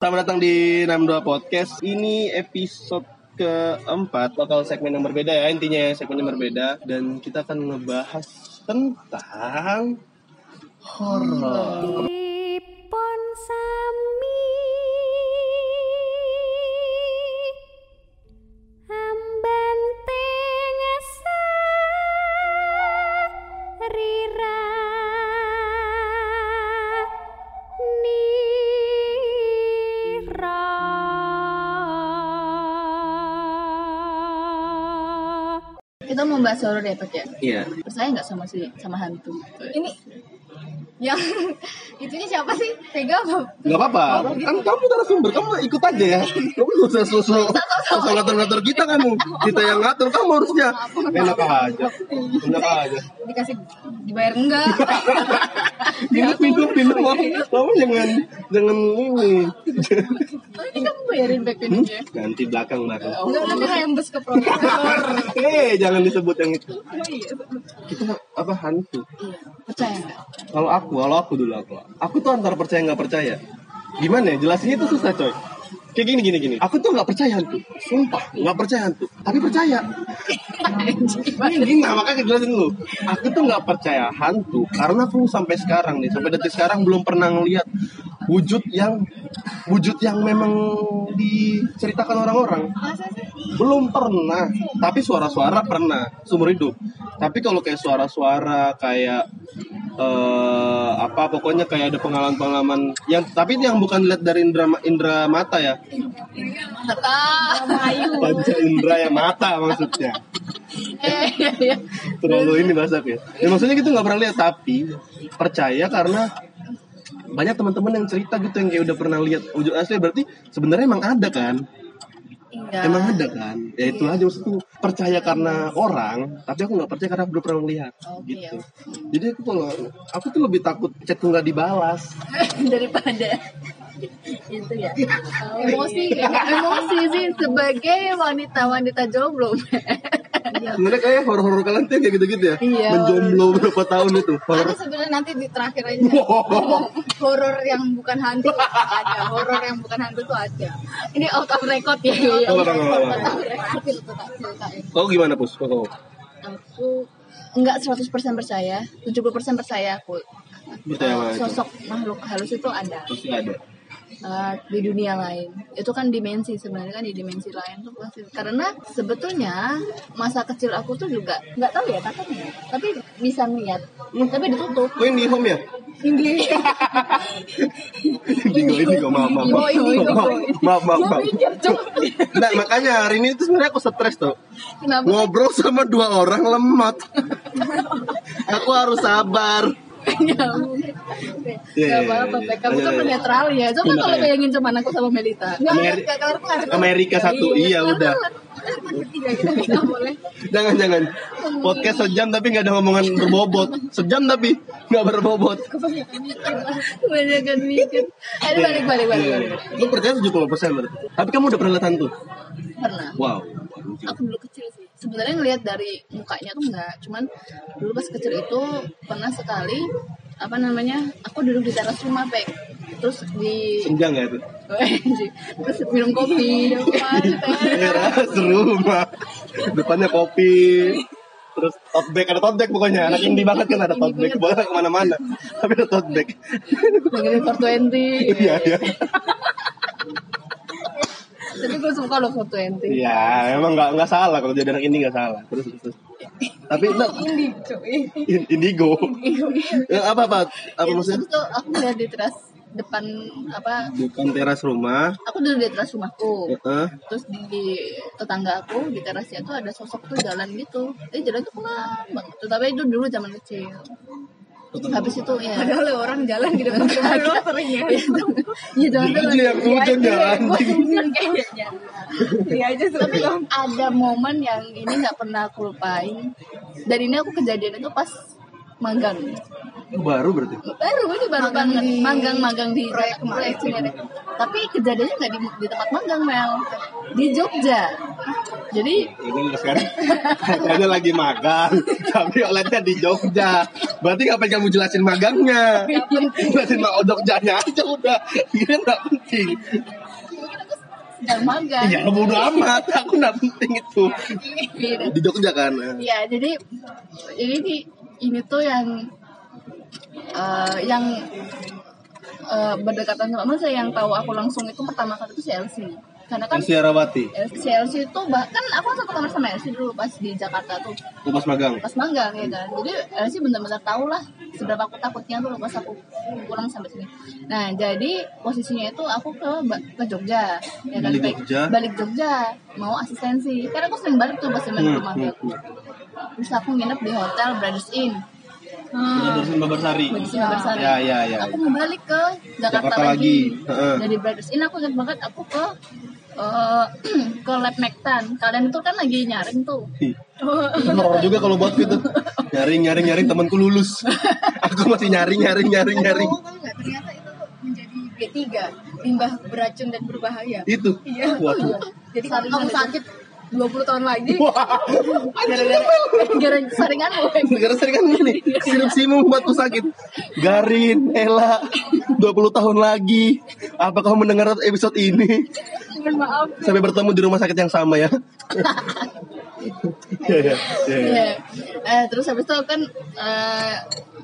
Selamat datang di 62 Podcast. Ini episode keempat bakal segmen yang berbeda ya intinya segmen yang berbeda dan kita akan ngebahas tentang horor. Mau horor ya, Pak ya? Iya. Percaya nggak sama si sama hantu? ini yang itunya siapa sih tega apa Gak apa-apa, kan kamu narasumber, kamu ikut aja ya. Kamu gak usah sosok sosok ngatur-ngatur kita kamu. Kita yang ngatur, kamu harusnya enak aja, enak aja. dikasih dibayar enggak Hidup hidup hidup kamu jangan jangan ini. Oh, bayarin back pinnya? Nanti belakang belakang. enggak nanti rembes ke promotor Eh, jangan disebut yang itu. Kita apa hantu? Percaya nggak? Kalau aku, kalau aku dulu aku, aku tuh antara percaya nggak percaya. Gimana ya? Jelasinnya itu susah coy. Kayak gini gini gini. Aku tuh nggak percaya hantu. Sumpah, nggak percaya hantu. Tapi percaya. Ini gini, nah, makanya jelasin dulu. Aku tuh nggak percaya hantu karena aku sampai sekarang nih, sampai detik sekarang belum pernah ngeliat wujud yang wujud yang memang diceritakan orang-orang. Belum pernah, tapi suara-suara pernah seumur hidup. Tapi kalau kayak suara-suara kayak eh apa pokoknya kayak ada pengalaman-pengalaman yang tapi yang bukan dilihat dari indra indra mata ya. Mata. Panca indra ya mata maksudnya. Eh, iya, iya. Terlalu ini bahasa ya. Ya maksudnya gitu nggak pernah lihat tapi percaya karena banyak teman-teman yang cerita gitu yang kayak udah pernah lihat wujud asli berarti sebenarnya emang ada kan Iya. Emang ada kan? Ya itu aja maksudku percaya karena orang, tapi aku nggak percaya karena aku belum pernah melihat. Oke, gitu. Jadi aku kalau aku tuh lebih takut chatku nggak dibalas. daripada itu ya. emosi Emosi sih sebagai wanita-wanita jomblo. Sebenarnya kayak horor-horor kalian tuh kayak gitu-gitu ya. Iya. Menjomblo berapa tahun itu. Horor. sebenarnya nanti di terakhir aja horor yang bukan hantu ada horor yang bukan hantu tuh ada ini out of record ya Oh, tak ceritain Kau gimana pus? Kau Aku enggak 100% percaya, 70% percaya aku. percaya? Sosok makhluk halus itu ada Pasti ada. Uh, di dunia lain. Itu kan dimensi sebenarnya kan di dimensi lain tuh pasti. Karena sebetulnya masa kecil aku tuh juga nggak tahu ya katanya, tapi bisa ngeliat, tapi ditutup. Kau yang di home ya? Ini Indigo, indigo, maaf, maaf, maaf, maaf, maaf, maaf. Nah, makanya hari ini tuh sebenarnya aku stres tuh. Kenapa? Ngobrol sama dua orang lemot. aku harus sabar. Ya, mungkin. Iya, Gak apa-apa, iya. Kamu iya. kan netral ya. Coba kalau ya. bayangin cuma aku sama Melita. Ameri- kalau aku nggak Amerika satu, iya udah. nggak Jangan jangan. Podcast sejam tapi nggak ada ngomongan berbobot. Sejam tapi nggak berbobot. Kebanyakan mikir. Ayo balik balik balik. Lu percaya 70 persen berarti. Tapi kamu udah pernah lihat hantu? Pernah. Wow. Aku dulu kecil sih. Sebenarnya ngelihat dari mukanya tuh enggak. Cuman dulu pas kecil itu pernah sekali apa namanya? Aku duduk di teras rumah, Pek. Terus di Senjang nggak itu? terus minum kopi. Teras rumah. Depannya kopi. Terus tote bag, ada tote bag pokoknya. Anak indie banget kan ada tote bag. Boleh ke mana-mana. Tapi ada tote bag. Dengerin 420. Iya, iya. Tapi gue suka loh 420. Iya, emang nggak nggak salah kalau jadi anak indie nggak salah. Terus terus. Tapi nah, ini cuy in- indigo. Ya, apa apa? Apa Ya, terus maksudnya? itu aku lihat di teras depan apa Bukan teras rumah. aku duduk di teras rumahku Heeh. terus di tetangga aku di terasnya tuh ada sosok tuh jalan gitu eh jalan tuh pelan banget tapi itu dulu zaman kecil habis itu ya padahal orang jalan di depan rumah lu sering ya. Iya. Jalan tuh Itu yang hujan ya anjing. kayaknya dia aja tapi ada momen yang ini nggak pernah aku lupain. Dan ini aku kejadian itu pas magang Baru berarti. baru ini baru Magang banget di- magang magang di proyek kemarin. proyek sendiri tapi kejadiannya nggak di, di tempat magang Mel di Jogja jadi Ini sekarang katanya lagi magang, tapi olehnya di Jogja. Berarti ngapain kamu jelasin magangnya? Jelasin mak Jogjanya aja udah. Ini nggak penting. sedang magang Ya bodo amat, aku nggak penting itu. Iya. Di Jogja kan. Ya, jadi jadi di ini tuh yang eh, yang eh, berdekatan sama saya yang tahu aku langsung itu pertama kali itu si Elsie. Karena kan Si Arawati, si Elsie itu bahkan aku satu kamar sama Elsie dulu pas di Jakarta tuh. Kupas Magang. pas magang ya kan. Jadi Elsie benar-benar tahu lah seberapa aku takutnya tuh pas aku pulang sampai sini. Nah jadi posisinya itu aku ke ke Jogja ya kan. Balik Jogja. balik Jogja mau asistensi. Karena aku sering balik tuh pas zaman Hmm, rumah. hmm, terus aku nginep di hotel Brothers Inn Udah terusin Babarsari. Brothers Inn Babarsari. Ya, ya, ya. aku mau balik ke Jakarta, Jakarta lagi. lagi, Heeh. dari Brothers Inn aku ingat banget aku ke eh, ke lab Mektan kalian itu kan lagi nyaring tuh Horor juga kalau buat gitu. Nyaring, nyaring, nyaring temanku lulus. Aku masih nyaring, nyaring, nyaring, nyaring. Oh, kan nggak ternyata itu tuh menjadi B3 limbah beracun dan berbahaya. Itu. Iya. Jadi kalau kamu sakit 20 tahun lagi, Wah, gara saringan Negara sering kan gini Skripsimu membuatku sakit. Garin, Ella 20 tahun lagi. Apa kau mendengar episode ini? Maaf. Sampai bertemu di rumah sakit yang sama ya. Ya, ya, ya, ya. Iya. Eh, terus habis itu kan eh,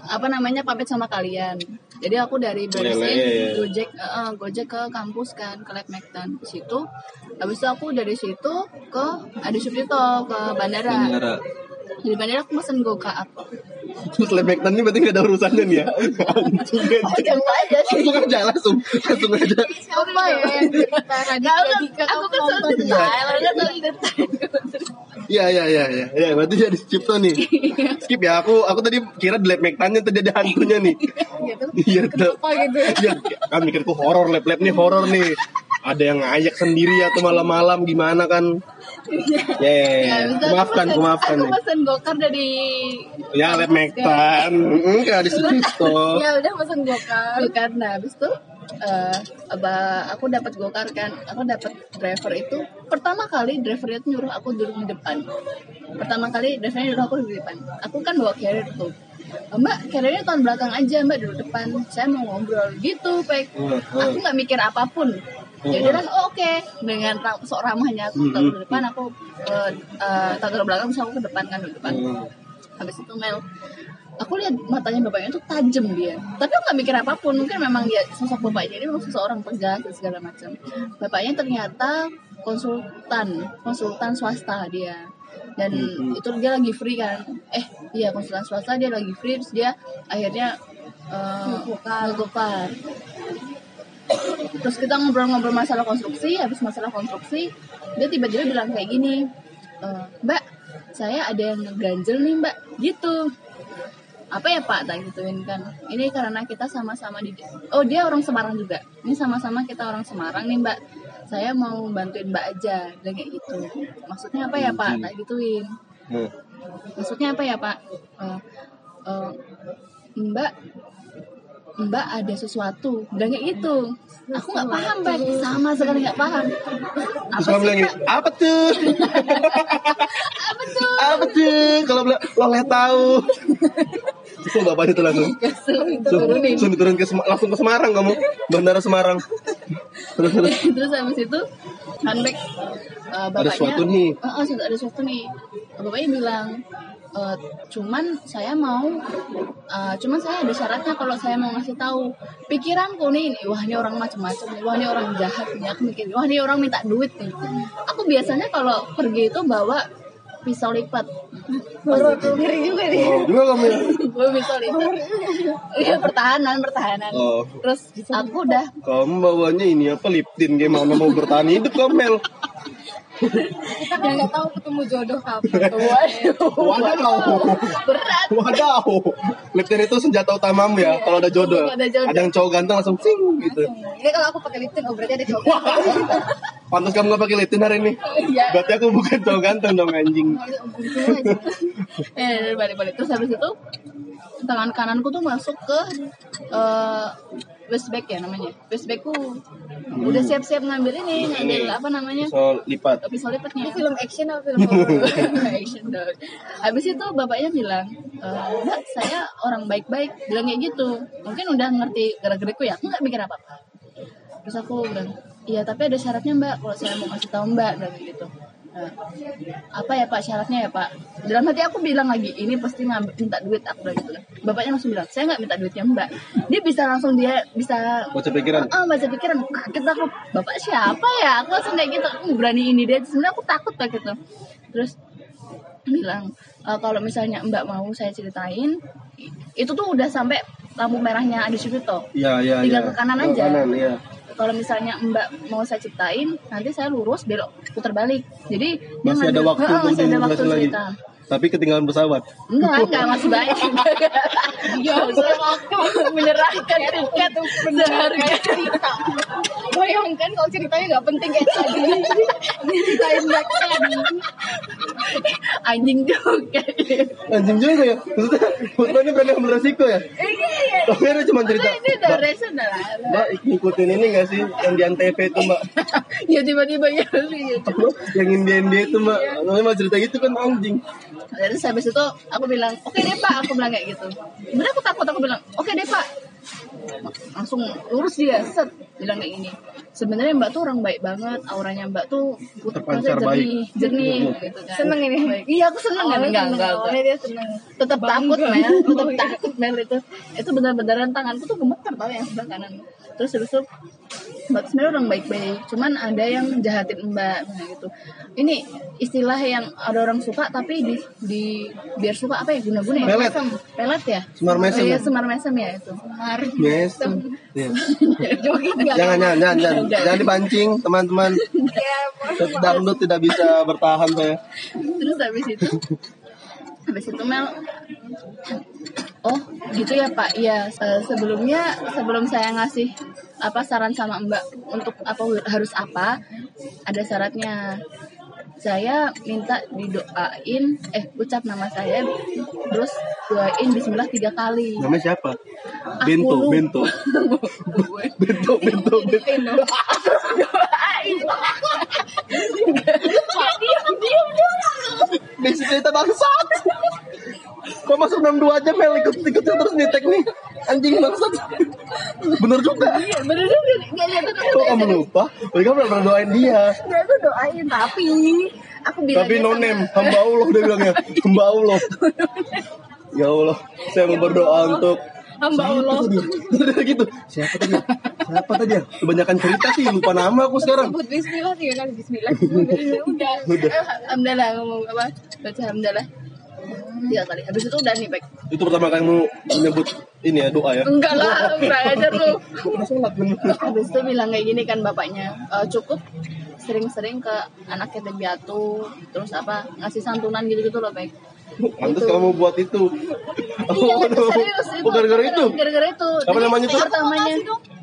apa namanya pamit sama kalian. Jadi aku dari Beresin Lele. Gojek eh, eh, Gojek ke kampus kan ke Di situ. Habis itu aku dari situ ke Adi Suprito ke bandara. Bandara. Di bandara aku pesen go up. Terus lebektan ini berarti gak ada urusannya nih ya Langsung aja. Langsung aja langsung Langsung aja Siapa ya aku kan selalu nonton? detail, aku kan selalu detail. Iya iya iya iya. Ya, berarti jadi Cipto nih. Skip ya aku aku tadi kira di lab Mektannya tadi ada hantunya nih. Gitu. Iya tuh. Apa gitu ya? Iya, kan mikirku horor lab lab nih horor nih. Ada yang ngayak sendiri atau malam-malam gimana kan? Ya, ya, ya. Ya, itu aku maafkan, aku maafkan Aku pesen gokar dari Ya lab Mektan, enggak di Cipto. Ya udah pesen gokar. gokar. Nah, habis itu eh, apa aku dapat gokar kan aku dapat driver itu pertama kali driver itu nyuruh aku duduk di depan pertama kali drivernya nyuruh aku duduk di depan aku kan bawa carrier tuh Mbak, carriernya tahun belakang aja, Mbak duduk depan. Saya mau ngobrol gitu, Pek. Hmm, Aku nggak mikir apa pun. Jadi kan, oh, oke, dengan ra- sok ramahnya aku Hmm, taruh hmm. di depan, aku eh uh, taruh belakang, terus aku ke depan kan, duduk depan. Hmm. Habis itu Mel, aku lihat matanya bapaknya tuh tajam dia. Tapi aku nggak mikir apa pun, mungkin memang dia sosok bapaknya ini memang seseorang tegas dan segala macam. Bapaknya ternyata konsultan, konsultan swasta dia. Dan Hmm. itu dia lagi free kan. Eh, iya konsultan swasta dia lagi free terus dia akhirnya uh. Terus kita ngobrol-ngobrol masalah konstruksi, habis masalah konstruksi, dia tiba-tiba bilang kayak gini, "E, Mbak, saya ada yang ngeganjel nih Mbak, gitu. Apa ya Pak, tak gituin kan. Ini karena kita sama-sama di, oh dia orang Semarang juga. Ini sama-sama kita orang Semarang nih Mbak. Saya mau bantuin Mbak aja, dan kayak gitu. Maksudnya apa ya Pak, tak gituin. Hmm. Maksudnya apa ya Pak? Eh, eh, mbak, Mbak ada sesuatu, bilang kayak gitu. Aku nggak paham Mbak, sama sekali nggak paham. Apa sih bilang gini, Pak? apa tuh? Apa tuh? Apa tuh? Kalau bilang, lo lihat tahu. Terus bapaknya tuh langsung. Langsung, langsung diturun ke langsung ke Semarang kamu, Bandara Semarang. Terus terus. Terus habis itu handbag eh, bapaknya sesuatu nih. Eh, eh, sudah ada sesuatu nih. Bapaknya bilang "Eh, cuman saya mau eh, cuman saya ada syaratnya kalau saya mau ngasih tahu pikiranku nih ini, wah ini orang macam-macam nih wah ini orang jahat nih aku mikir wah ini orang minta duit nih aku biasanya kalau pergi itu bawa pisau lipat Baru aku ngeri juga nih. Oh, juga kamu ya? bawa pisau lipat iya pertahanan pertahanan Oh. terus aku udah Kamu bawanya ini apa liptin gimana mau bertahan hidup kamu Mel? Kita kan nggak tahu ketemu jodoh kapan. waduh Wadaw. berat Wadaw. Liptin itu senjata utamamu ya kalau ada jodoh. Kalau ada jodoh. Ada yang cowok ganteng langsung sing gitu. Ini kalau aku pakai liptin, oh berarti ada cowok. Pantas kamu gak pakai liptin hari ini. Iya. Berarti aku bukan cowok ganteng dong anjing. eh balik-balik terus habis itu tangan kananku tuh masuk ke eh waist bag ya namanya waist bagku udah siap-siap ngambil ini ngambil apa namanya Soal lipat. pisau lipatnya film action atau film horror? action dog. Habis itu bapaknya bilang, e, Mbak saya orang baik-baik. Bilang kayak gitu. Mungkin udah ngerti gara-gariku ya. Aku nggak mikir apa-apa. Terus aku bilang, iya tapi ada syaratnya Mbak. Kalau saya mau kasih tahu Mbak dan gitu. Apa ya Pak syaratnya ya Pak? Dalam hati aku bilang lagi, ini pasti ngambil minta duit aku gitu kan. Bapaknya langsung bilang, saya nggak minta duitnya Mbak. Dia bisa langsung dia bisa Baca pikiran. Ah, baca pikiran kaget aku. Bapak siapa ya? Aku langsung kayak gitu. Aku berani ini dia. Sebenarnya aku takut kayak gitu. Terus bilang "E, kalau misalnya Mbak mau saya ceritain itu tuh udah sampai lampu merahnya Adi Suprito. Iya, iya, Tinggal iya. ke kanan Ke aja. kanan, iya. Kalau misalnya Mbak mau saya ceritain, nanti saya lurus belok putar balik. Jadi dia Masih ada ngambil- waktu Heeh, untuk masih ada waktu dijelasin lagi. Tapi ketinggalan pesawat. Enggak, enggak masih banyak. ya, waktu menyerahkan tiket seharga cerita. Bayangkan kalau ceritanya nggak penting kayak tadi. Ceritain back anjing juga. Anjing juga ya. Maksudnya, ini berani ambil resiko ya. Iya, Oh, ini cuma cerita. ini udah lah. Mbak ngikutin ini gak sih yang di Antv itu Mbak? Ya tiba-tiba ya gitu. yang India India itu Mbak. Namanya Mbak cerita gitu kan anjing. Terus habis itu aku bilang, oke deh pak, aku bilang kayak gitu. Sebenarnya aku takut, aku bilang, oke deh pak. Langsung lurus dia, set, bilang kayak gini. Sebenarnya mbak tuh orang baik banget, auranya mbak tuh putih Terpancar jernih, jernih gitu kan. Seneng ini. Baik. Iya aku seneng kan, enggak, enggak, enggak. Awalnya dia seneng. tetap takut Mel tetap takut Mel itu itu benar-benaran tanganku tuh gemeter tau yang sebelah kanan terus habis itu mbak sebenarnya orang baik-baik cuman ada yang jahatin mbak nah gitu ini istilah yang ada orang suka tapi di, di biar suka apa ya guna-guna ya Pelet. pelet ya Semar mesem oh, iya ya? semar mesem ya itu Yes. Iya. Jangan, jangan, jangan, jangan, jangan dipancing teman-teman. Dangdut tidak bisa bertahan saya. terus habis itu habis itu Mel oh gitu ya Pak Eh, sebelumnya sebelum saya ngasih apa saran sama Mbak untuk apa harus apa ada syaratnya saya minta didoain eh ucap nama saya terus doain Bismillah tiga kali Namanya siapa? Bento. Bento. Bento, Bento, Bento. doain Basic cerita bangsat. Kok masuk 62 aja Mel ikut ikut terus nih nih anjing bangsat. Bener juga. Iya, bener juga nggak lihat Kok kamu lupa? Mereka pernah pernah doain dia. Dia tuh doain tapi aku bilang Tapi no name, hamba Allah dia bilangnya, hamba Allah. Ya Allah, saya mau berdoa untuk hamba Allah. Gitu. Siapa tadi? Siapa tadi? ya? Kebanyakan cerita sih, lupa nama aku sekarang. Sebut Bismillah tiga kali Bismillah. Udah. Udah. Alhamdulillah ngomong apa? Baca alhamdulillah. Tiga kali. Habis itu udah nih baik. Itu pertama kali kamu menyebut ini ya doa ya. Enggak lah, enggak ajar lu. Habis itu bilang kayak gini kan bapaknya. "Eh, cukup sering-sering ke anak yatim piatu terus apa ngasih santunan gitu-gitu loh baik Pantes Itu. kamu buat itu. Iya, Oh, itu serius itu. Oh, gara-gara itu. Gara-gara itu. Apa namanya tuh? Pertamanya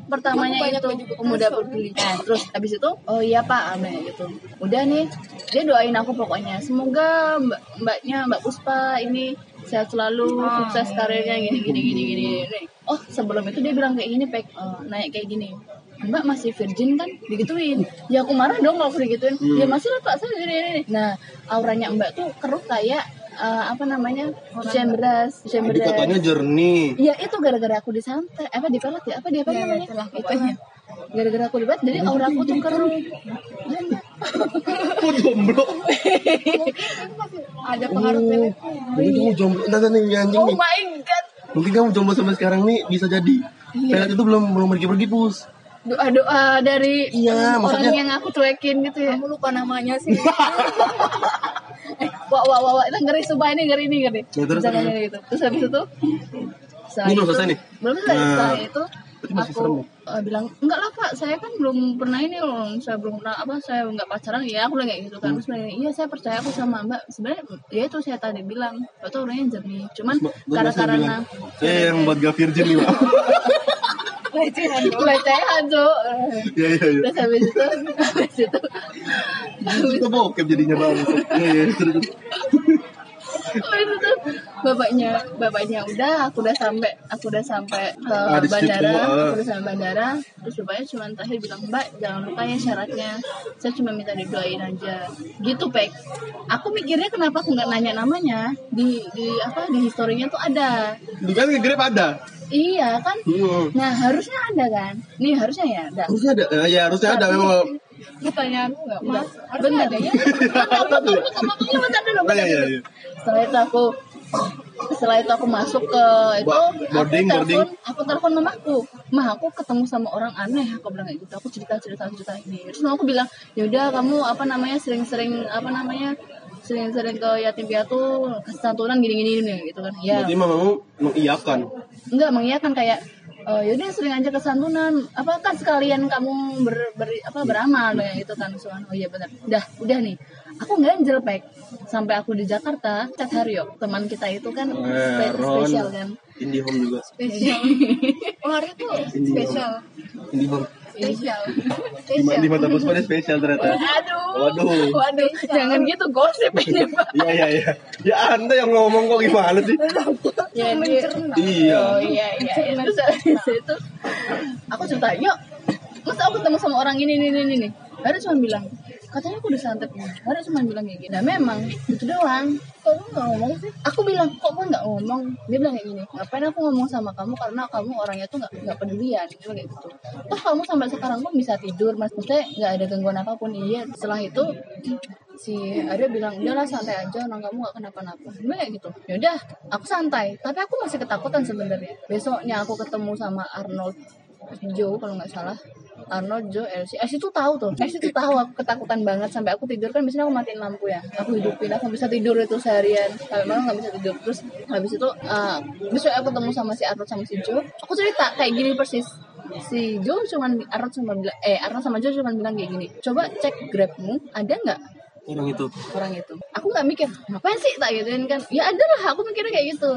pertamanya itu pemuda peduli. Nah, terus habis itu oh iya Pak, ame gitu. Udah nih, dia doain aku pokoknya. Semoga mbak, mbaknya Mbak Puspa ini sehat selalu, sukses karirnya gini gini gini gini. Oh, sebelum itu dia bilang kayak gini, Pek, eh, naik kayak gini. Mbak masih virgin kan digituin ya aku marah dong kalau aku digituin ya masih lah pak saya ini. nah auranya mbak tuh keruh kayak eh, apa namanya cucian beras Jadi beras katanya jernih. Ya itu gara-gara aku disantet, apa dipelet ya, apa dia apa Ya, namanya? itulah Itu. Gara-gara aku dipelet, jadi aura aku tuh keruh. Kok jomblo? Ada pengaruh pelet. Mungkin kamu jomblo. Nanti nih anjing Oh nih. my god. Mungkin kamu jomblo sampai sekarang nih bisa jadi. Pelet itu belum belum pergi-pergi pus. Doa-doa dari Iya, orang maksudnya- yang aku cuekin gitu ya. Kamu lupa namanya sih. Wah wah wah, wah. itu ngeri sumpah ini ngeri ini ngeri. Ya, terus, Jangan terus. ngeri itu. Terus habis itu setelah Ini belum itu- selesai nih? Belum selesai. Nah, Setelah itu aku eh, bilang enggak lah pak saya kan belum pernah ini loh saya belum pernah apa saya nggak pacaran ya aku kayak gitu kan terus bilang, iya saya percaya aku sama mbak sebenarnya ya itu saya tadi bilang tuh orangnya jernih cuman karena saya karena Saya yang buat gak virgin nih, Pak. Pelecehan pelecehan cok Iya, iya, iya. terus habis itu habis itu Itu bokep jadinya bang. Iya, iya. terus, terus. habis itu bapaknya bapaknya udah aku udah sampai aku udah sampai ke Ah, bandara ah. aku udah sampai bandara terus bapaknya cuma terakhir bilang mbak jangan lupa ya syaratnya saya cuma minta didoain aja gitu pek aku mikirnya kenapa aku nggak nanya namanya di di apa di historinya tuh ada Itu kan nge-grab ada. iya kan Hmm. nah harusnya ada kan nih harusnya ya ada Harusnya ada. Eh, ya harusnya ada memang. Pertanyaanku nggak mas. bener deh ya Iya, bentar dulu, iya, iya, dulu. iya. setelah itu aku setelah itu aku masuk ke itu aku boarding, boarding. telepon aku telepon mamaku mah aku ketemu sama orang aneh aku bilang kayak gitu aku cerita cerita cerita ini terus mama aku bilang ya udah kamu apa namanya sering-sering apa namanya sering-sering ke yatim piatu kasih santunan gini-gini nih gitu kan ya Berarti mamamu mengiyakan. enggak mengiyakan kayak oh yaudah sering aja ke santunan apa kan sekalian kamu ber, ber- apa beramal kayak gitu kan Suan. oh iya benar udah udah nih aku ganjel pek sampai aku di Jakarta chat Haryo teman kita itu kan Eh, spe- Ron. spesial kan Indihome juga. Spesial. Oh hari itu spesial. Indihome. Spesial. Di, ma- Spesial. di mata Puspa dia spesial ternyata. aduh Waduh. waduh jangan gitu gosip ini pak Iya iya iya. Ya anda yang ngomong kok gimana sih? ya dia- Mencerna. Iya. Oh iya iya. iya. Terus itu aku cerita, yuk, mas aku ketemu sama orang ini ini ini ini. Ada cuma bilang, katanya aku udah santet. Ada cuma bilang kayak gini. Nah memang itu doang. Kok lu nggak ngomong sih? Aku bilang, kok gue nggak ngomong? Dia bilang kayak gini. Ngapain aku ngomong sama kamu karena kamu orangnya tuh nggak nggak pedulian. Bilang kayak gitu. Toh kamu sampai sekarang pun bisa tidur. Maksudnya nggak ada gangguan apa pun. Iya. Setelah itu si ada bilang udahlah santai aja orang kamu gak kenapa-napa Dia kayak gitu ya udah aku santai tapi aku masih ketakutan sebenarnya besoknya aku ketemu sama Arnold Joe kalau nggak salah. Arnold Joe Elsie. Elsie tuh tahu tuh. Elsie tuh tahu aku ketakutan banget. Sampai aku tidur kan biasanya aku matiin lampu ya. Aku hidupin aku bisa tidur itu seharian. Sampai malam nggak bisa tidur. Terus habis itu uh, besok aku ketemu sama si Arnold sama si Joe aku cerita kayak gini persis. Si Joe cuman Arnold cuma bilang eh Arnold sama Joe cuma bilang kayak gini coba cek grabmu ada nggak? Orang itu. orang itu. Aku nggak mikir ngapain sih tak gituin kan? Ya ada lah aku mikirnya kayak gitu.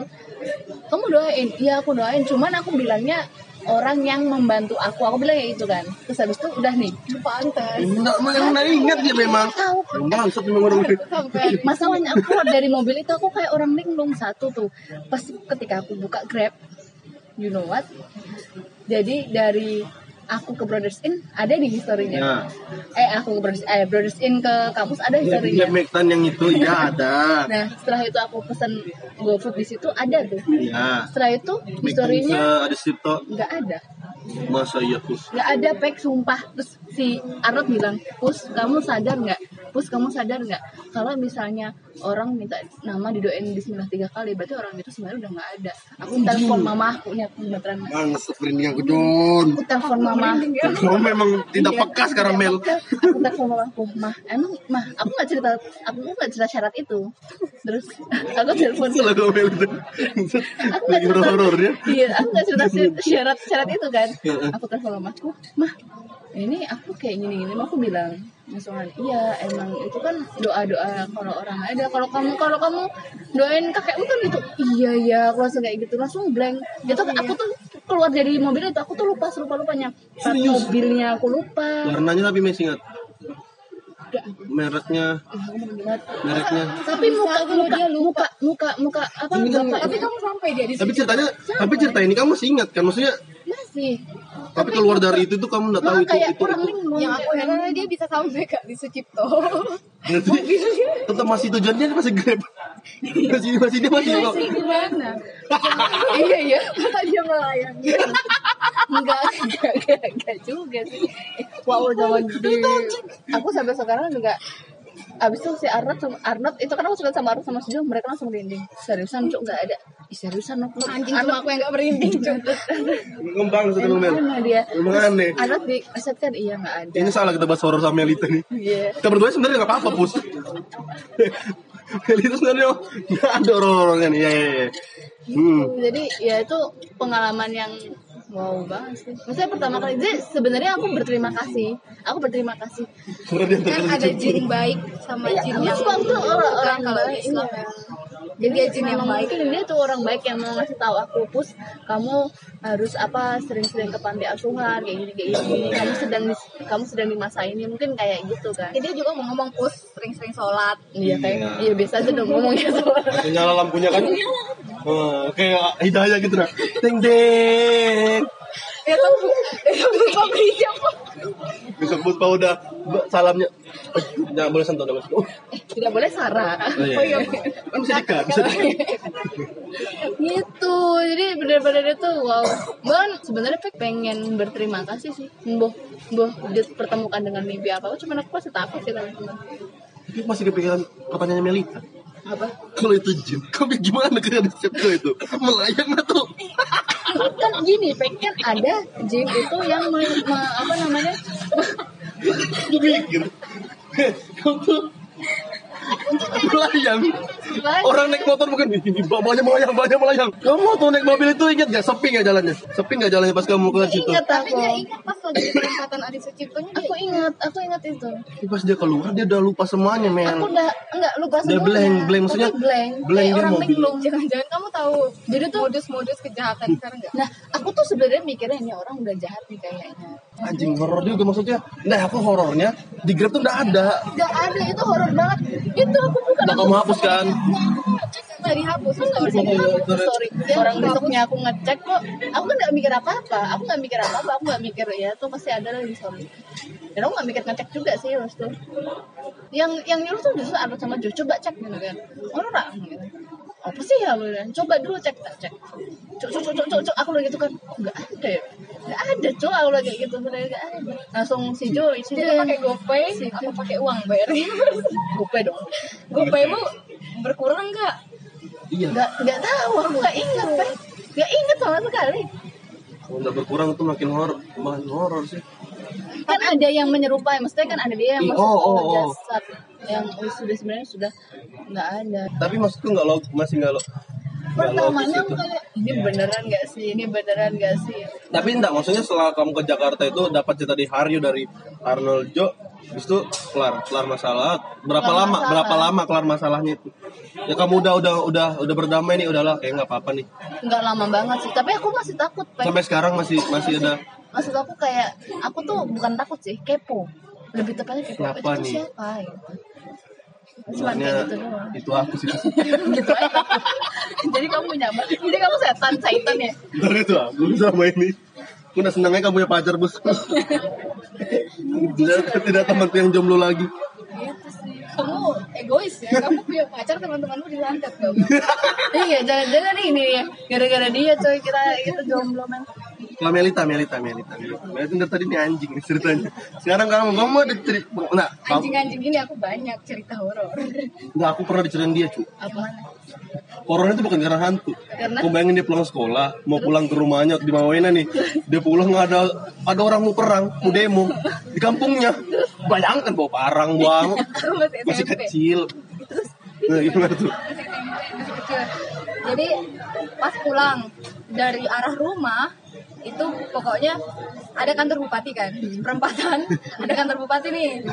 Kamu doain. Iya aku doain. Cuman aku bilangnya orang yang membantu aku aku bilang kayak gitu kan terus habis itu udah nih Pantas. Enggak, yang enggak ingat dia memang. tahu Bangsat memang orang itu. Masalahnya aku dari mobil itu aku kayak orang linglung satu tuh pas ketika aku buka grab you know what jadi dari aku ke Brothers Inn ada di historinya Ya. eh aku ke Brothers eh Brothers Inn ke kampus ada Ya, historinya dia Mektan yang itu ya ada. Nah, setelah itu aku pesen GoFood di situ ada tuh. Ya. Setelah itu historinya ada situ. nggak ada. Masa iya tuh. Nggak ada pek sumpah. Terus si Arnold bilang, "Pus, kamu sadar nggak? Pus, kamu sadar nggak? Kalau misalnya orang minta nama didoain bismillah tiga kali, berarti orang itu sebenarnya udah nggak ada. Aku telepon mama aku, ini aku beneran. Bangsat merinding aku John. Aku telepon mama. Kamu memang tidak peka sekarang Mel. Aku telepon mama aku, mah, emang mah, aku nggak cerita, aku nggak cerita syarat itu. Terus aku telepon kamu Mel itu. aku nggak cerita iya aku nggak cerita syarat syarat itu kan aku telepon mamaku mah ini aku kayak gini gini aku bilang misalnya iya emang itu kan doa doa kalau orang ada. Kalau kamu kalau kamu doain kakekmu kan gitu iya iya aku langsung kayak gitu langsung blank. Itu aku tuh keluar dari mobil itu aku tuh lupa lupa lupanya Serius? mobilnya aku lupa. Warnanya tapi masih ingat. Mereknya, mereknya. tapi muka muka muka muka muka apa kan- tapi kamu sampai dia di Tapi ceritanya, tapi cerita ini kamu masih ingat kan? Maksudnya, masih tapi keluar dari itu tuh kamu nggak tahu itu kayak itu orang itu. linglung Yang aku heran dia bisa sampai kak di Sucipto. Berarti tetap masih tujuannya masih grab. Masih masih dia masih kok. di mana iya iya. Masa dia melayani. enggak enggak enggak, enggak juga sih wow zaman di aku sampai sekarang juga Abis itu si Arnold sama Arnold itu kan aku suka sama Arnold sama Sujo mereka langsung merinding seriusan cuk nggak ada Ih, seriusan aku Anjing cuma aku yang gak merinding. Cuk. Ngembang satu Mel. mana dia Emang aneh. Arnold di aset kan iya nggak ada Ini salah kita bahas horor sama Melita nih. iya Kita berdua sebenarnya nggak apa-apa, Pus. Melita sebenarnya nggak ada horor-horornya nih. Ya, ya, ya. Hmm. jadi ya itu pengalaman yang wow banget sih maksudnya pertama kali jadi sebenarnya aku berterima kasih aku berterima kasih Karena Kan ada jin. jin baik sama jin Iya, yang sebab tuh kalau di baik, Islam iya. ya. jadi Dia jin yang baik. mungkin dia tuh orang baik yang mau ngasih tahu aku pus kamu harus apa sering-sering ke panti asuhan kayak gini kayak gini kamu sedang di, kamu sedang di masa ini mungkin kayak gitu kan Jadi dia juga mau ngomong pus sering-sering sholat. iya kayak iya biasa aja dong ngomongnya Langsung nyala lampunya kan Wah, kayak hidayah gitu nah deng deng Ya tuh, ya tuh siapa? besok Puspa udah salamnya. Eh, nggak boleh sentuh nggak boleh sentuh. Oh, tidak boleh Sarah. Oh iya, iya. kan bisa dekat bisa dekat gitu jadi benar-benar itu wow. Bahkan sebenarnya pengen berterima kasih sih. Boh boh dipertemukan dengan mimpi apa. Cuma aku masih takut sih teman-teman. Tapi masih kepikiran pertanyaannya Melita apa? Kalau itu jin kamu gimana kira kira itu? Melayang atau kan gini Pek kan ada jin itu yang me- me- apa namanya? Gue pikir kamu tuh melayang. Orang naik motor bukan ini banyak melayang banyak melayang. Kamu waktu naik mobil itu ingat gak sepi gak jalannya? Sepi gak jalannya pas kamu ke situ ingat Tapi aku dia ingat pas lagi perempatan Adi Suciptonya dia aku ingat. aku ingat itu. Tapi pas dia keluar dia udah lupa semuanya men. Aku udah enggak lupa semuanya. blank, blank. Tapi Maksudnya blank. blank kayak dia orang mobil. linglung Jangan-jangan kamu tahu Jadi tuh- modus-modus kejahatan sekarang nggak? nah aku tuh sebenarnya mikirnya ini orang udah jahat nih kayaknya anjing horor juga maksudnya. Nah aku horornya di grab tuh udah ada. Gak ada itu horor banget. Itu aku bukan udah kamu hapus kan? Nggak dihapus. nggak bisa dihapus sorry. sorry orang besoknya aku ngecek kok. Aku kan nggak mikir apa apa aku nggak mikir apa apa aku nggak mikir ya tuh pasti ada lah di sorry. Dan aku nggak mikir ngecek juga sih pas tuh yang yang nyuruh tuh justru ada sama Jo. Coba cek gitu kan. Orang gitu. Apa sih ya lu kan coba dulu cek tak cek. Cok cok cok cok aku lagi gitu kan nggak ada ya nggak ada cok. Aku lagi gitu bener nggak ada. Langsung si Jo si Jo Dia pakai GoPay apa pakai uang bayarnya? GoPay dong. GoPaymu berkurang nggak? iya. Nggak nggak tahu aku nggak ingat Pak. nggak ingat sama sekali. Kalau udah berkurang tuh makin horor makin horor sih. Kan ada yang menyerupai maksudnya kan ada dia yang masuk oh, oh, oh. jasad yang sudah sebenarnya sudah nggak ada. Tapi maksudku nggak log masih nggak lo nggak logis pertamanya itu aku kayak ini beneran nggak sih? Ini beneran nggak sih? Tapi enggak maksudnya setelah kamu ke Jakarta itu dapat cerita di Haryo dari Arnold Jo Habis itu kelar kelar masalah. Berapa Kelar lama masalah. berapa lama kelar masalahnya itu? Ya kamu udah udah udah udah berdamai nih udahlah. Kayak nggak apa-apa nih. Nggak lama banget sih. Tapi aku masih takut Pak. sampai sekarang masih masih ada. Maksud aku kayak aku tuh bukan takut sih kepo. Lebih tepatnya kepo Kenapa itu nih? siapa? Gitu cuma kayak gitu doang. itu aku sih. Gitu aja. Jadi kamu nyamar jadi kamu setan setan ya? Dari itu aku sama ini. Aku udah senangnya kamu punya pacar bos. Tidak tidak temanku yang jomblo lagi. Gitu sih. Kamu egois ya. Kamu punya pacar teman-temanmu dilantet gak? iya jangan-jangan ini ya. Gara-gara dia coy kita kita jomblo man Kalau Melita, Melita, Melita, Melita. Melita dari tadi ini anjing nih ceritanya. Sekarang kamu, kamu ada cerita, nah, Anjing-anjing ini aku banyak cerita horor. enggak aku pernah diceritain dia cuy. apa Corona itu bukan karena hantu. Karena? Aku bayangin dia pulang sekolah, mau pulang ke rumahnya di Mawena nih. Dia pulang nggak ada ada orang mau perang, mau demo di kampungnya. Bayangkan bawa parang, buang, Aku masih masih kecil. Nah, gimana tuh? Masih kecil. Jadi pas pulang dari arah rumah itu pokoknya ada kantor bupati kan perempatan ada kantor bupati nih.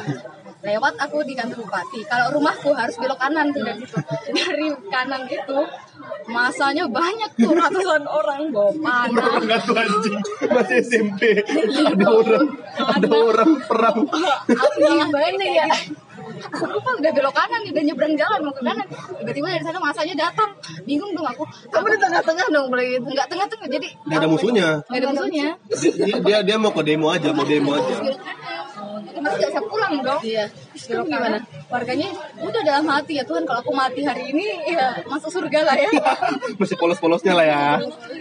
Lewat aku di kantor bupati. Kalau rumahku harus belok kanan tuh dari situ. Dari kanan itu masanya banyak tuh ratusan orang bawa panah Enggak tuh anjing, masih SMP. Ada orang, ada orang perang. aku yang banyak ya aku kan udah belok kanan nih, udah nyebrang jalan mau ke kanan. Tiba-tiba dari sana masanya datang. Bingung dong aku. Kamu di tengah-tengah dong boleh gitu. Nggak tengah-tengah jadi Nggak ada musuhnya. nggak ada musuhnya. Dia, dia dia mau ke demo aja, mau demo aja. masih nggak bisa pulang dong. Iya Belok gimana? Warganya udah dalam hati ya Tuhan kalau aku mati hari ini ya masuk surga lah ya. Masih polos-polosnya lah ya.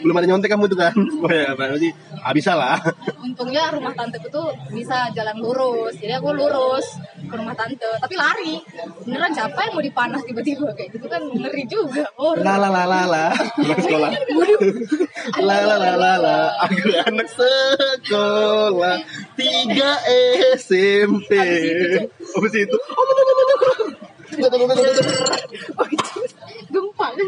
Belum ada nyontek kamu tuh kan. Oh ya, berarti ah, bisa lah. Untungnya rumah tanteku tuh bisa jalan lurus. Jadi aku lurus ke rumah tante, tapi lari. Beneran siapa yang mau dipanah tiba-tiba kayak gitu kan ngeri juga. Oh, La la la la la. Sekolah. La la la la la. Aku anak sekolah tiga SMP. Habis itu. Oh, gempa kan.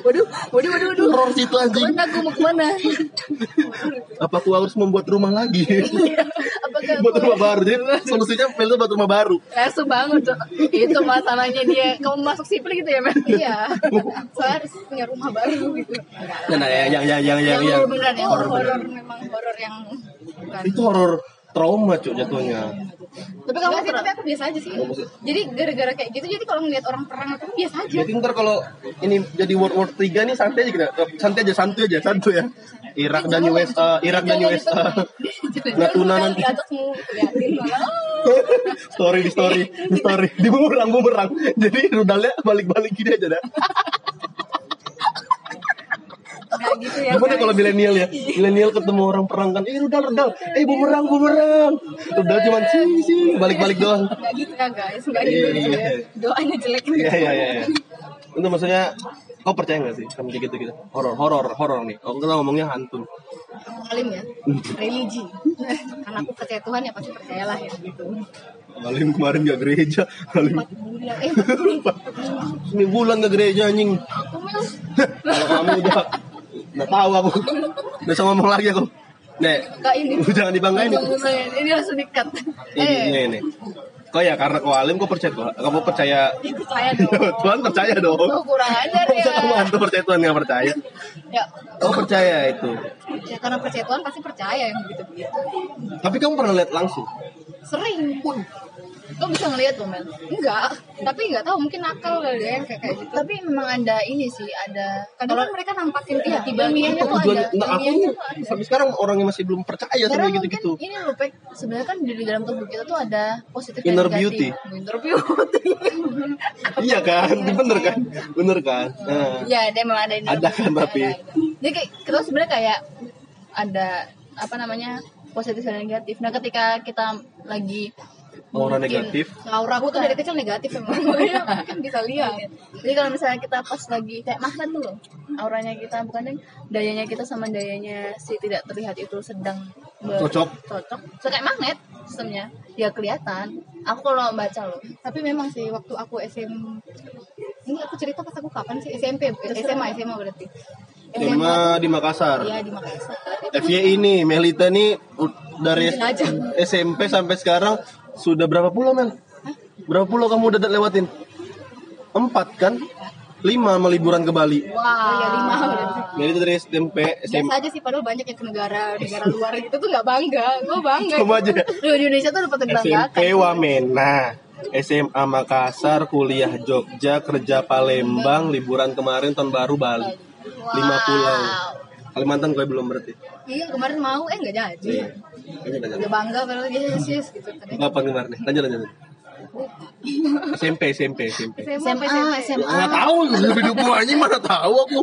waduh waduh waduh waduh Horor situ anjing. ke mana aku mau ke mana Apa aku harus membuat rumah lagi? apa ke buat rumah baru. Jadi solusinya Mel itu buat rumah baru. langsung bangun tuh itu masalahnya dia kamu masuk sipil gitu ya men iya saya harus punya rumah baru gitu Nah, nah yang yang yang yang yang, yang. beneran itu ya Horor memang horor yang itu horor trauma cuk jatuhnya. tapi kamu sih, tapi aku biasa aja sih. Jadi gara-gara kayak gitu, jadi kalau ngeliat orang perang itu biasa aja. Jadi ntar kalau ini jadi World War 3 nih santai aja kita. Santai aja, santuy aja, santuy ya. Irak dan USA, Irak dan USA. Natuna nanti. Liatin malah. story di story, di story, di bumerang bumerang. Jadi rudalnya balik-balik gini aja dah. Kayak gitu ya. Gimana kalau milenial ya? Milenial ketemu orang perang kan, eh rudal rudal, eh bumerang bumerang. Rudal cuma sih sih balik-balik doang. Enggak gitu ya guys, enggak Iya, gitu. iya. ya. Doanya jelek. Iya iya iya. iya. Itu maksudnya kau percaya gak sih sama kayak gitu gitu? Horor, horor, horor nih. Oh, kita ngomongnya hantu. Alim ya, religi. Karena aku percaya Tuhan ya pasti percayalah ya gitu. Alim kemarin gak gereja, Alim Empat bulan, eh seminggu bulan gak gereja anjing. Kalau kamu udah udah tahu aku. Bisa ngomong lagi aku. Nek, Enggak ini. jangan dibanggain. ini langsung dikat Ini, ini, ini. Kok ya karena kau alim kau percaya Tuhan? Kamu percaya Percaya dong. Tuhan percaya dong. oh kurang ajar Masa ya kamu hantu percaya Tuhan nggak percaya? Ya, Kau percaya itu. ya karena percaya Tuhan pasti percaya yang begitu-begitu. Tapi kamu pernah lihat langsung? Sering pun. Kau bisa ngeliat tuh men Enggak, tapi enggak tahu mungkin nakal kali ya yang kayak kayak gitu. tapi memang ada ini sih ada Kadang kan mereka nampakin Iya, tiba-tiba ilmiahnya gitu. tuh Tujuan, ada nah, aku ada. sampai sekarang orang yang masih belum percaya sama Karena gitu gitu. mungkin ini loh Pek, sebenarnya kan di dalam tubuh kita tuh ada positif dan Inner negatif. beauty. Inner beauty. Iya kan, bener kan, bener kan. Nah, Iya, dia memang ada inner Ada kan, tapi. Jadi kayak kita sebenarnya kayak ada apa namanya positif dan negatif. Nah, ketika kita lagi Aura negatif. Aura aku tuh dari kecil negatif emang. Mungkin bisa lihat. Jadi kalau misalnya kita pas lagi kayak magnet tuh loh, auranya kita bukan yang dayanya kita sama dayanya si tidak terlihat itu sedang ber- Cocok. cocok. So, kayak magnet sistemnya, ya kelihatan. Aku kalau baca loh, Tapi memang sih waktu aku SM ini aku cerita pas aku kapan sih SMP, SMA, SMA berarti. SMA di Makassar. Iya di Makassar. FY ini Melita nih dari. SMP sampai sekarang sudah berapa pulau Mel? Berapa pulau kamu udah lewatin? Empat kan? Lima sama liburan ke Bali. Oh iya lima berarti. Melita dari SMP, Biasa SMP. aja sih padahal banyak yang ke negara negara luar gitu tuh nggak bangga. Gue bangga. Kamu aja. Di Indonesia tuh dapat dibanggakan. SMP Wamena, SMA Makassar, kuliah Jogja, kerja Palembang, liburan kemarin tahun baru Bali. Lima pulau. Kalimantan gue belum berarti. Iya kemarin mau eh nggak jadi. Iya. Lanjut, lanjut. Udah bangga padahal yes yes gitu. Tadi Apa kemarin nih? Lanjut, lanjut. SMP, SMP, SMP. SMA, SMA, SMP. SMA. Nggak tahu hidup gua aja mana tahu aku.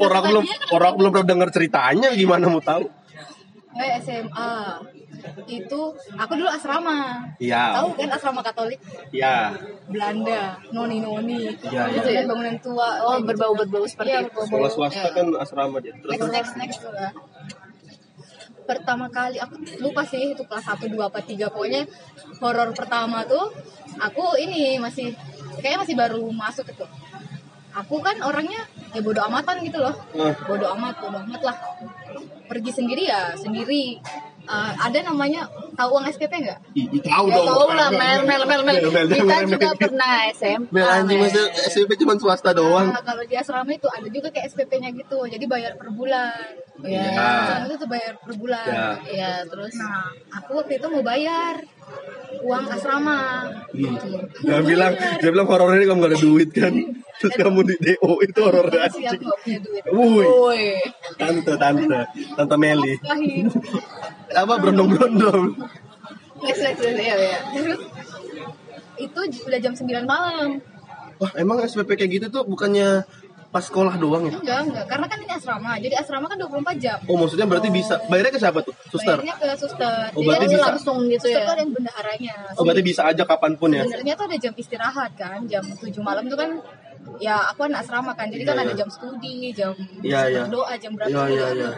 Orang belum orang belum pernah dengar ceritanya gimana mau tahu. Eh SMA itu aku dulu asrama. Iya. Tahu kan asrama Katolik Ya. Belanda, noni noni. Iya, iya. Itu ya bangunan tua. Oh, berbau-berbau seperti Iya, itu. Sekolah swasta kan asrama dia. Terus next next next lah. Pertama kali aku lupa sih itu kelas 1, 2, apa 3 pokoknya horor pertama tuh aku ini masih kayaknya masih baru masuk itu. Aku kan orangnya ya bodo amatan gitu loh. Eh. bodo amat bodo amat lah. Pergi sendiri ya sendiri Eh, ada namanya tahu uang SPP nggak Ih, ih, tahu Ya dong. tau lah, Mel, Mel, Mel, Mel. Kita juga pernah SMP. Mel anjing masa SMP cuma swasta doang. Nah, kalau di asrama itu ada juga kayak SPP-nya gitu jadi bayar per bulan Iya. Asrama itu tuh bayar per bulan Ya. Iya, terus Nah, aku waktu itu mau bayar uang asrama. Hmm. Dia bilang, dia bilang horor ini kamu gak ada duit kan. Terus kamu di DO itu horor Masih anjing. Wuih, Woi. tante, tante, tante Meli. Apa berondong-berondong? Next, next, next. Iya, iya. Terus itu udah jam 9 malam. Wah, emang SPP kayak gitu tuh bukannya pas sekolah doang ya? Enggak, enggak. Karena kan ini asrama. Jadi asrama kan 24 jam. Oh, maksudnya berarti bisa. Bayarnya ke siapa tuh? Suster? Bayarnya ke suster. Oh, Jadi berarti bisa. langsung gitu Suster ya. tuh ada yang bendaharanya. Oh, berarti bisa aja kapan pun ya? Sebenarnya tuh ada jam istirahat kan. Jam 7 malam tuh kan ya aku anak asrama kan. Jadi kan Iya, ada iya. jam studi, jam Iya, iya. doa, jam berapa Iya, gitu. iya, iya.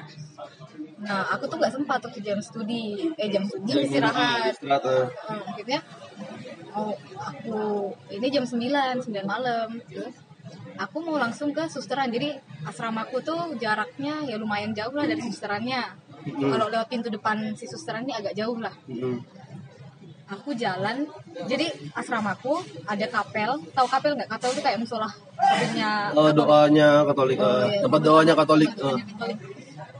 Nah, aku tuh nggak sempat waktu jam studi, eh jam jam istirahat. Istirahat. Hmm, akhirnya oh, aku ini jam 9, 9 malam. Terus aku mau langsung ke susteran. Jadi asramaku tuh jaraknya ya lumayan jauh lah dari susterannya. Kalau lewat pintu depan si susteran ini agak jauh lah aku jalan jadi asramaku ada kapel tahu kapel nggak kapel itu kayak musola sampingnya Oh, doanya Katolik, Oh, eh, iya. tempat doanya Katolik. eh. Doanya Katolik.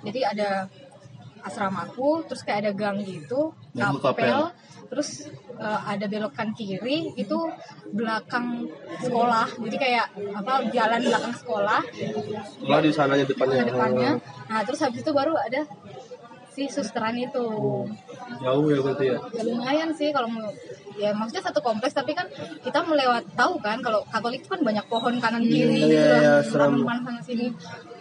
jadi ada asramaku terus kayak ada gang gitu kapel, kapel. terus eh, ada belokan kiri itu belakang sekolah. Jadi kayak apa jalan belakang sekolah. Sekolah di sananya depannya. depannya. Nah terus habis itu baru ada si susteran itu. Eh, Jauh ya berarti ya. ya lumayan sih kalau mau ya maksudnya satu kompleks tapi kan kita melewat tahu kan kalau Katolik itu kan banyak pohon kanan kiri Iya, gitu iya, depan sana sini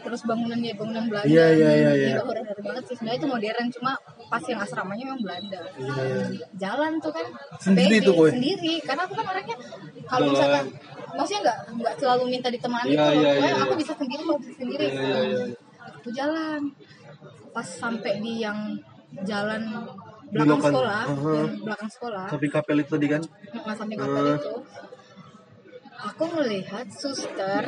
terus bangunannya bangunan Belanda Iya, iya, iya, iya. Horor banget sih sebenarnya itu modern cuma pas yang asramanya memang Belanda Iya, iya. jalan tuh kan Sendiri tuh, Boy? sendiri karena aku kan orangnya kalau misalkan maksudnya nggak nggak selalu minta ditemani Iya, tuh iya, Pokoknya iya. aku bisa sendiri kok bisa sendiri Iya, iya, iya. aku jalan pas sampai di yang jalan belakang Belokan. sekolah Aha. yang belakang sekolah Samping kapel itu tadi kan. nggak samping kapal Hmm. itu aku melihat suster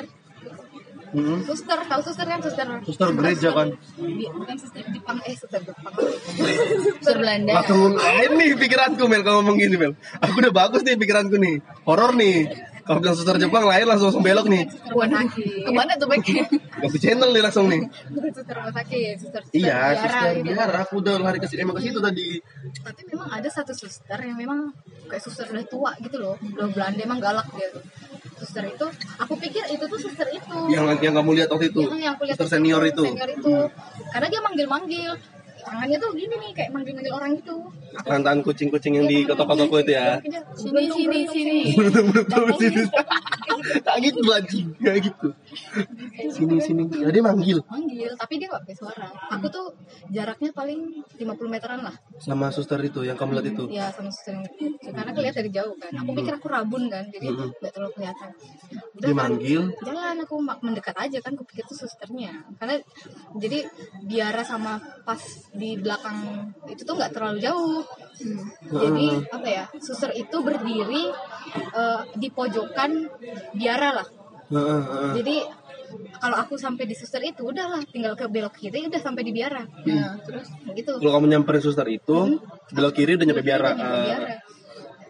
Mm. suster tahu suster kan suster Suster gereja kan? Di- bukan suster Jepang eh suster Jepang Suster Belanda. Langsung lain nih pikiranku Mel kalau ngomong gini Mel. Aku udah bagus nih pikiranku nih. Horor nih. Kalau bilang suster Jepang lain langsung langsung belok nih. sakit Ke mana tuh baiknya? Ganti channel nih langsung nih. bukan suster rumah sakit suster suster Iya, biara suster gitu. biar aku udah lari ke sini emang ke situ tadi. tapi memang ada satu suster yang memang kayak suster udah tua gitu loh udah Belanda emang galak dia tuh suster itu aku pikir itu tuh suster itu Yang yang kamu lihat waktu itu. yang, yang aku lihat Suster senior itu. senior itu karena dia manggil-manggil tangannya tuh gini nih kayak manggil-manggil orang gitu aku Tangan kucing-kucing yang di kotak-kotakku itu ya. Sini, sini, sini. Betul sini. Tak gitu anjing, kayak gitu. Sini sini. Jadi manggil manggil tapi dia nggak pakai suara aku tuh jaraknya paling 50 meteran lah sama suster itu yang kamu lihat itu. ya sama suster yang itu. karena aku lihat dari jauh kan aku pikir aku rabun kan jadi nggak terlalu kelihatan udah Dia kan manggil. jalan aku mendekat aja kan aku pikir tuh susternya karena jadi biara sama pas di belakang itu tuh nggak terlalu jauh. Jadi apa ya suster itu berdiri eh, di pojokan biara lah. Jadi kalau aku sampai di suster itu udahlah tinggal ke belok kiri udah sampai di biara. Nah, terus gitu. Kalau kamu nyamperin suster itu, belok kiri udah nyampe biara. Udah nyampe Eh, biara.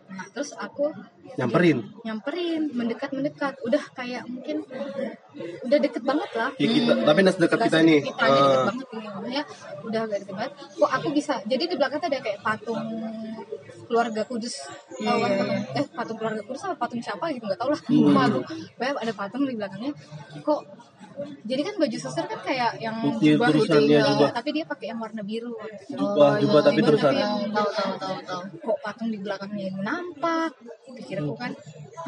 nah terus aku nyamperin. nyamperin mendekat mendekat udah kayak mungkin udah deket banget lah. Ya kita, tapi nas dekat kita ini. kita ini makanya udah agak deket banget. Kok aku bisa? Jadi di belakang tuh ada kayak patung keluarga kudus. Tahu kan patung eh patung keluarga kudus apa patung siapa gitu nggak tahu lah. Lupa aku. Pokoknya ada patung di belakangnya. Kok jadi kan baju suster kan kayak yang Putih, jubah terusan, putih, ya, jubah. tapi dia pakai yang warna biru. Jubah, jubah tapi jubah terusan. tapi yang Tahu, tahu, tahu, tahu. kok patung di belakangnya nampak? Pikirku kan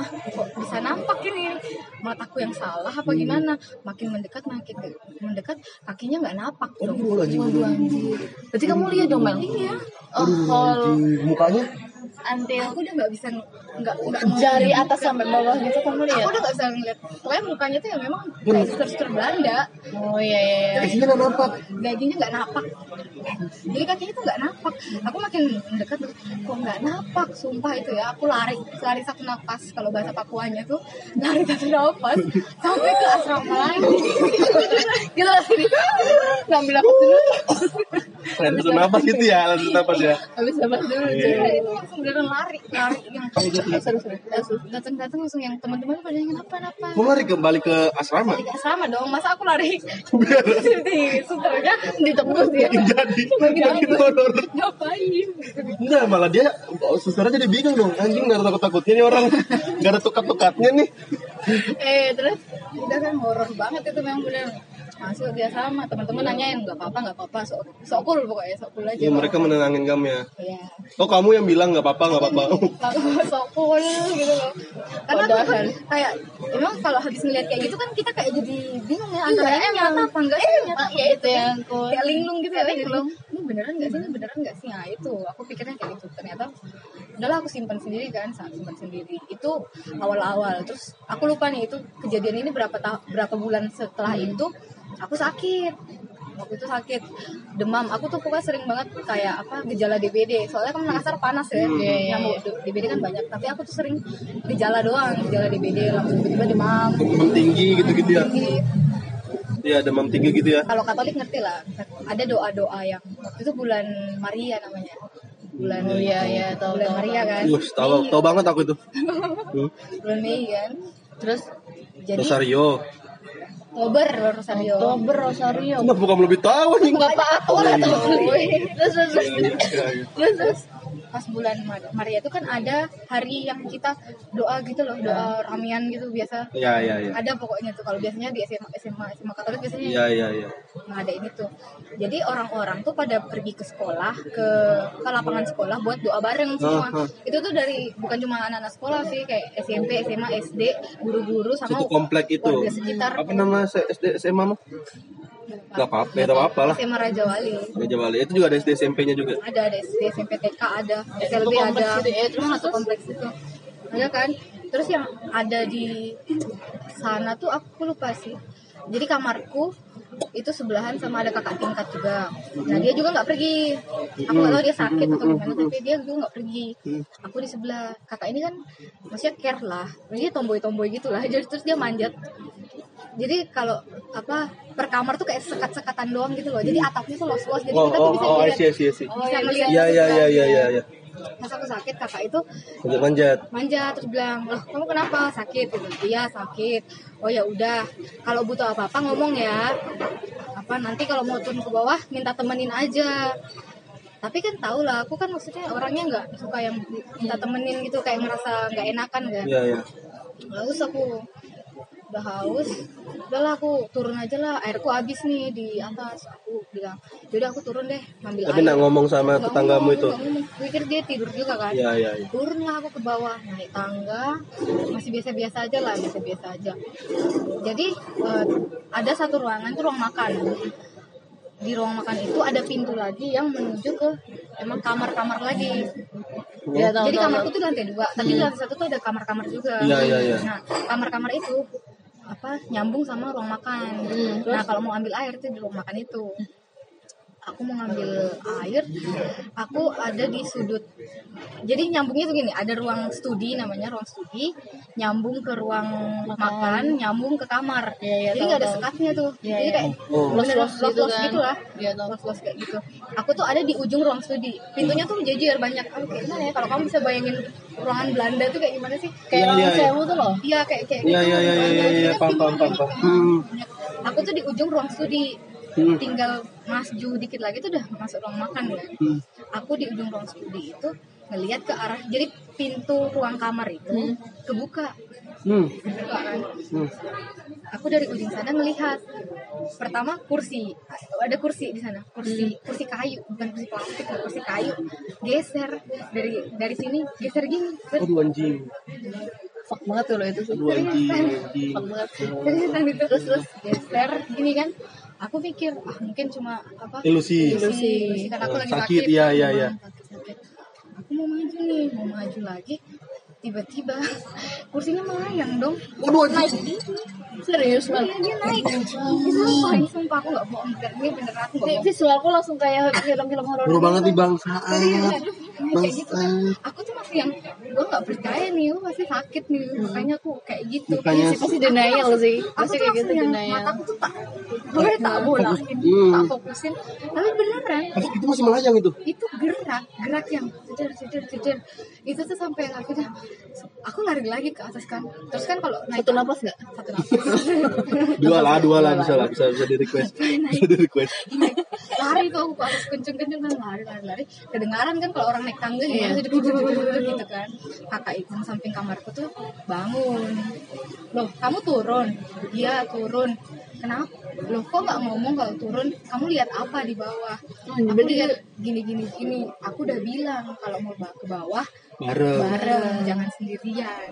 kok bisa nampak ini? Mataku yang salah apa gimana? Makin mendekat makin mendekat kakinya nggak napak dong. anjing. Berarti kamu lihat dong, Mel? iya. Oh, Mukanya Antil. aku udah nggak bisa nggak nggak Jari atas sampai bawah gitu kamu lihat? aku udah nggak bisa ngeliat pokoknya mukanya tuh yang memang kayak suster-suster Belanda Oh iya, iya, iya. kakinya nggak nampak. gajinya nggak napak jadi kakinya tuh nggak napak aku makin mendekat kok nggak napak sumpah itu ya aku lari lari satu napas kalau bahasa Papuanya tuh lari satu napas sampai ke asrama lagi Gitu lah sini. Ngambil aku dulu. Langsung napas gitu ya, langsung napas ya. Habis nafas dulu. Iya. itu langsung beneran lari lari yang Seru, seru. datang datang langsung yang teman-teman pada yang apa apa Kamu lari kembali ke asrama. Tidak sama dong, masa aku lari di susternya ditembus dia. Jadi, jadi horor. Ngapain? Enggak, malah dia oh, susternya jadi bingung dong. Anjing nggak ada takut-takutnya nih orang. Nggak ada tukat-tukatnya nih. Eh terus udah kan horor banget itu memang bener masuk dia sama teman-teman nanyain nggak apa-apa nggak apa-apa sok sok cool pokoknya sok cool aja Ya, mereka menenangin kamu ya. Iya. Oh kamu yang bilang nggak apa-apa nggak apa-apa. sok cool gitu loh karena aku kan kayak emang kalau habis ngeliat kayak gitu kan kita kayak jadi bingung ya antara Iya, ini nyata apa enggak sih nyata Ya itu yang aku. kayak linglung gitu ya linglung. ini beneran nggak sih ini beneran nggak sih nah itu aku pikirnya kayak gitu ternyata udahlah aku simpan sendiri kan saat simpan sendiri itu awal-awal terus aku lupa nih itu kejadian ini berapa ta- berapa bulan setelah itu aku sakit. Waktu itu sakit. Demam. Aku tuh pokoknya sering banget kayak apa gejala DBD soalnya kan Makassar panas ya. Iya, iya, nyamuk. DBD kan banyak. Tapi aku tuh sering gejala doang. Gejala DBD langsung tiba-tiba demam. Demam tinggi gitu-gitu ya. tinggi. Iya, demam tinggi gitu ya. kalau Katolik ngerti lah. Ada doa-doa yang waktu itu bulan Maria namanya. Bulan iya iya. tahu bulan. Maria kan? Wih, tahu tahu banget aku itu. Hmm. bulan Mei kan. Terus jadi Rosario. Oktober Rosario Oktober Rosario. Kenapa kamu lebih tahu nih? Lah tuh. Terus terus terus. Terus terus. Pas bulan Mar- Maria itu kan ada hari yang kita doa gitu loh doa ramian gitu biasa Iya, iya, iya. ada pokoknya tuh kalau biasanya di SMA SMA SMA Katolik biasanya Iya, iya, iya. ngadain itu jadi orang-orang tuh pada pergi ke sekolah ke ke lapangan sekolah buat doa bareng semua ah. itu tuh dari bukan cuma anak-anak sekolah sih kayak SMP SMA SD guru-guru sama Satu komplek itu. warga sekitar Apa nama SD SMA mah? Gak apa-apa, gak apa-apa lah. SMA Raja Wali. Raja Wali. Itu juga ada SD SMP-nya juga. ada ada SD SMP TK ada. SLB ada ya, terus satu kompleks itu. Ada kan? Terus yang ada di sana tuh aku lupa sih. Jadi kamarku itu sebelahan sama ada kakak tingkat juga. Nah dia juga nggak pergi. Aku nggak tahu dia sakit atau gimana tapi dia juga nggak pergi. Aku di sebelah. Kakak ini kan maksudnya care lah. Dia tomboy tomboy gitu lah. Jadi terus dia manjat jadi kalau apa per kamar tuh kayak sekat-sekatan doang gitu loh. Jadi atapnya tuh los-los. Jadi Oh, kita tuh oh, bisa oh, I ngeliat see, I see, I see. bisa ngeliat Iya, iya, iya, iya, iya, iya. pas aku sakit kakak itu Manjat-manjat. manja terus bilang loh kamu kenapa? Sakit gitu. Iya sakit. Oh ya udah kalau butuh apa apa ngomong ya. Apa nanti kalau mau turun ke bawah minta temenin aja. Tapi kan tau lah aku kan maksudnya orangnya nggak suka yang minta temenin gitu kayak ngerasa nggak enakan kan. Iya, iya. haus aku udah haus udahlah aku turun aja lah airku habis nih di atas aku bilang yaudah aku turun deh ngambil Tapi air nak ngomong sama Nggak tetanggamu ngomong, itu. ngomong. pikir dia tidur juga kan Iya, iya, iya. turun lah aku ke bawah naik tangga masih biasa-biasa aja lah biasa-biasa aja jadi eh, ada satu ruangan itu ruang makan di ruang makan itu ada pintu lagi yang menuju ke emang kamar-kamar lagi. Iya tahu jadi tahu. kamarku tuh lantai dua tapi di lantai satu tuh ada kamar-kamar juga. Iya, iya, iya. nah kamar-kamar itu apa nyambung sama ruang makan. Nah kalau mau ambil air tuh di ruang makan itu aku mau ngambil air aku ada di sudut jadi nyambungnya tuh gini ada ruang studi namanya ruang studi nyambung ke ruang makan nyambung ke kamar Iya, iya, jadi nggak ada sekatnya tuh Iya, jadi iya. kayak Oh. bener Los-los gitu los-los kan. gitu lah Iya, tahu. los-los kayak gitu aku tuh ada di ujung ruang studi pintunya tuh jejer banyak oh, kayak gimana ya kalau kamu bisa bayangin ruangan Belanda tuh kayak gimana sih Kayak orang iya, iya. sewu tuh loh. Iya kayak kayak Iya, gitu. iya, iya, iya, iya, iya, pintunya paham, banyak paham. Hmm. banyak. Aku tuh di ujung ruang studi. Hmm. Tinggal maju dikit lagi tuh udah masuk ruang makan kan. Hmm. Aku di ujung ruang studi itu ngelihat ke arah jadi pintu ruang kamar itu kebuka Hmm. kebuka kan Hmm. aku dari ujung sana melihat pertama kursi ada kursi di sana kursi kursi kayu bukan kursi plastik kursi kayu geser dari dari sini geser gini Aduh anjing. Fuck banget tuh lo itu banget sih. Seriusan itu terus terus geser gini kan aku pikir ah mungkin cuma apa Ilusi. ilusi kan aku Oh, lagi sakit, sakit, iya, kan, iya, iya. sakit, sakit. aku mau maju nih mau maju lagi tiba-tiba kursinya melayang dong Waduh naik. Serius Iya, banget. dia naik ini sumpah ini sumpah aku nggak bohong bener ini bener aku nggak bohong Visualku langsung kayak film-film horor. Bro banget nih gitu. bangsat. kayak gitu kan aku tuh masih yang gue nggak percaya nih gue masih sakit nih makanya aku kayak gitu Makanya Iya sih, pasti denial sih. aku Pasti kayak gitu denial. mataku tuh tak gue tak bolakin Hmm. tak fokusin tapi beneran Tapi itu masih melayang itu. itu gerak gerak yang ceder ceder ceder itu tuh sampai yang akhirnya aku lari lagi ke atas kan terus kan kalau naik Satu napas nggak? satu napas Dua lah, dua lah bisa lah, bisa bisa di request. Bisa di request. naik lari tuh aku ke atas kenceng kenceng kan lari lari lari. Kedengaran kan kalau orang naik tangga ya jadi gitu kan. Kakak itu yang samping kamarku tuh bangun. Loh kamu turun? Iya turun. Kenapa? Loh kok nggak ngomong kalau turun? Kamu lihat apa di bawah? Aku berarti lihat gini gini gini. Aku udah bilang kalau mau ke bawah Bareng. bareng. Jangan sendirian